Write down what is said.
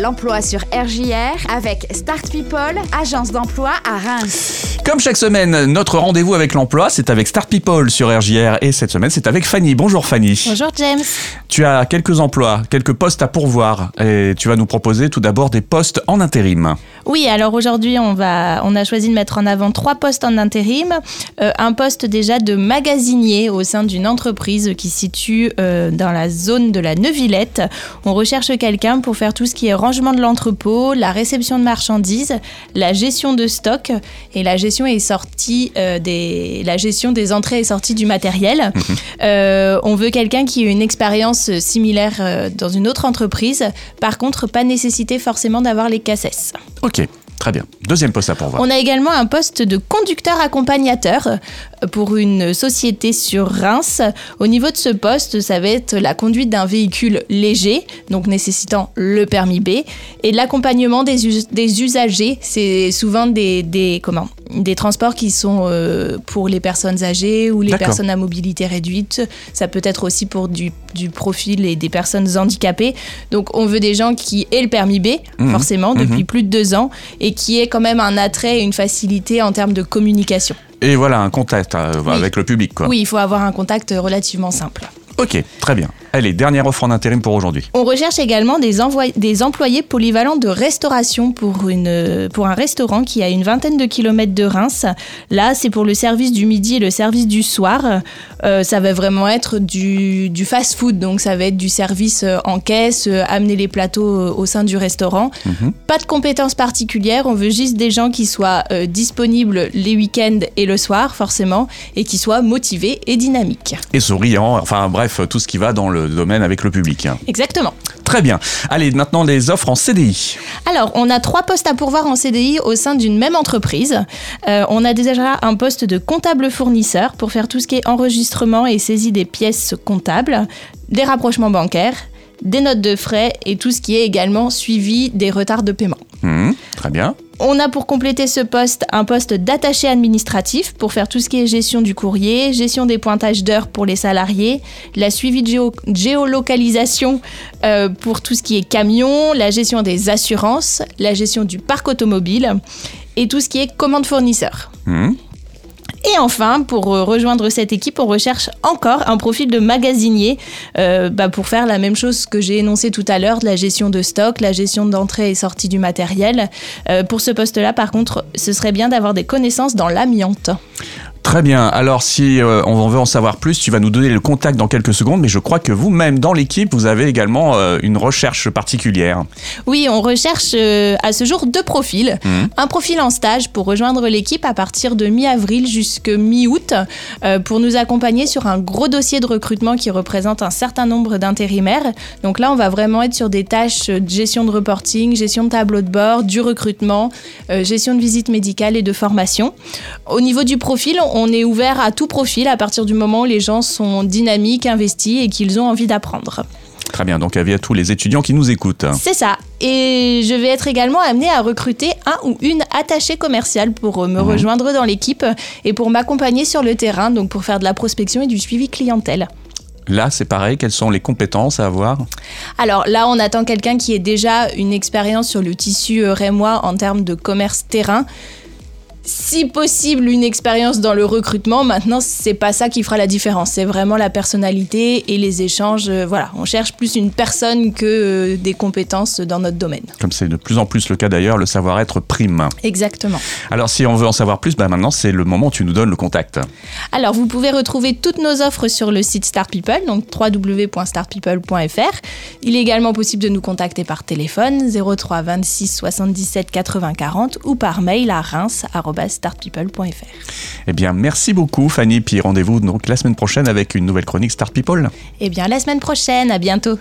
l'emploi sur RJR avec Start People, agence d'emploi à Reims. Comme chaque semaine, notre rendez-vous avec l'emploi, c'est avec Start People sur RJR et cette semaine, c'est avec Fanny. Bonjour Fanny. Bonjour James. Tu as quelques emplois, quelques postes à pourvoir et tu vas nous proposer tout d'abord des postes en intérim. Oui, alors aujourd'hui, on, va, on a choisi de mettre en avant trois postes en intérim. Euh, un poste déjà de magasinier au sein d'une entreprise qui se situe euh, dans la zone de la Neuvillette. On recherche quelqu'un pour faire tout ce qui est rangement de l'entrepôt, la réception de marchandises, la gestion de stock et la gestion et sortie euh, des la gestion des entrées et sorties du matériel. Euh, on veut quelqu'un qui ait une expérience similaire euh, dans une autre entreprise. Par contre, pas nécessité forcément d'avoir les cassettes. Ok. Très bien. Deuxième poste à pourvoir. On a également un poste de conducteur accompagnateur pour une société sur Reims. Au niveau de ce poste, ça va être la conduite d'un véhicule léger, donc nécessitant le permis B, et l'accompagnement des, us- des usagers. C'est souvent des, des, comment, des transports qui sont euh, pour les personnes âgées ou les personnes à mobilité réduite. Ça peut être aussi pour du, du profil et des personnes handicapées. Donc on veut des gens qui aient le permis B, Mhm. forcément, depuis plus de deux ans, et qui aient quand même un attrait et une facilité en termes de communication. Et voilà, un contact euh, Oui. avec le public. Quoi. Oui, il faut avoir un contact relativement simple. Ok, très bien. Allez, dernière offre en intérim pour aujourd'hui. On recherche également des, envoy- des employés polyvalents de restauration pour, une, pour un restaurant qui a une vingtaine de kilomètres de Reims. Là, c'est pour le service du midi et le service du soir. Euh, ça va vraiment être du, du fast-food, donc ça va être du service euh, en caisse, euh, amener les plateaux au sein du restaurant. Mhm. Pas de compétences particulières, on veut juste des gens qui soient euh, disponibles les week-ends et le soir, forcément, et qui soient motivés et dynamiques. Et souriant, enfin bref, tout ce qui va dans le domaine avec le public. hein. Exactement. Très bien. Allez, maintenant les offres en CDI. Alors, on a trois postes à pourvoir en CDI au sein d'une même entreprise. Euh, on a déjà un poste de comptable fournisseur pour faire tout ce qui est enregistrement et saisie des pièces comptables, des rapprochements bancaires, des notes de frais et tout ce qui est également suivi des retards de paiement. Mhm, très bien. On a pour compléter ce poste un poste d'attaché administratif pour faire tout ce qui est gestion du courrier, gestion des pointages d'heures pour les salariés, la suivi de géo- géolocalisation euh, pour tout ce qui est camion, la gestion des assurances, la gestion du parc automobile et tout ce qui est commande fournisseur. Mhm. Et enfin, pour euh, rejoindre cette équipe, on recherche encore un profil de magasinier euh, bah, pour faire la même chose que j'ai énoncé tout à l'heure, de la gestion de stock, la gestion d'entrée et sortie du matériel. Euh, pour ce poste-là, par contre, ce serait bien d'avoir des connaissances dans l'amiante. Très bien. Alors, si euh, on veut en savoir plus, tu vas nous donner le contact dans quelques secondes, mais je crois que vous-même, dans l'équipe, vous avez également euh, une recherche particulière. Oui, on recherche euh, à ce jour deux profils. Mhm. Un profil en stage pour rejoindre l'équipe à partir de mi-avril jusqu'à mi-août pour nous accompagner sur un gros dossier de recrutement qui représente un certain nombre d'intérimaires. Donc là, on va vraiment être sur des tâches de gestion de reporting, gestion de tableau de bord, du recrutement, gestion de visite médicale et de formation. Au niveau du profil, on est ouvert à tout profil à partir du moment où les gens sont dynamiques, investis et qu'ils ont envie d'apprendre. Très bien. Donc, avis à tous les étudiants qui nous écoutent. C'est ça. Et je vais être également amenée à recruter un ou une attachée commerciale pour euh, me Mhm. rejoindre dans l'équipe et pour m'accompagner sur le terrain, donc pour faire de la prospection et du suivi clientèle. Là, c'est pareil. Quelles sont les compétences à avoir? Alors là, on attend quelqu'un qui ait déjà une expérience sur le tissu euh, rémois en termes de commerce terrain. Si possible, une expérience dans le recrutement. Maintenant, c'est pas ça qui fera la différence. C'est vraiment la personnalité et les échanges. Euh, Voilà, on cherche plus une personne que euh, des compétences dans notre domaine. Comme c'est de plus en plus le cas d'ailleurs, le savoir-être prime. Exactement. Alors, si on veut en savoir plus, bah maintenant, c'est le moment où tu nous donnes le contact. Alors, vous pouvez retrouver toutes nos offres sur le site Star People, donc www.starpeople.fr. Il est également possible de nous contacter par téléphone 03 26 77 80 40 ou par mail à reims.startpeople.fr. Eh bien, merci beaucoup, Fanny. Puis rendez-vous donc la semaine prochaine avec une nouvelle chronique Start People. Eh bien, la semaine prochaine, à bientôt.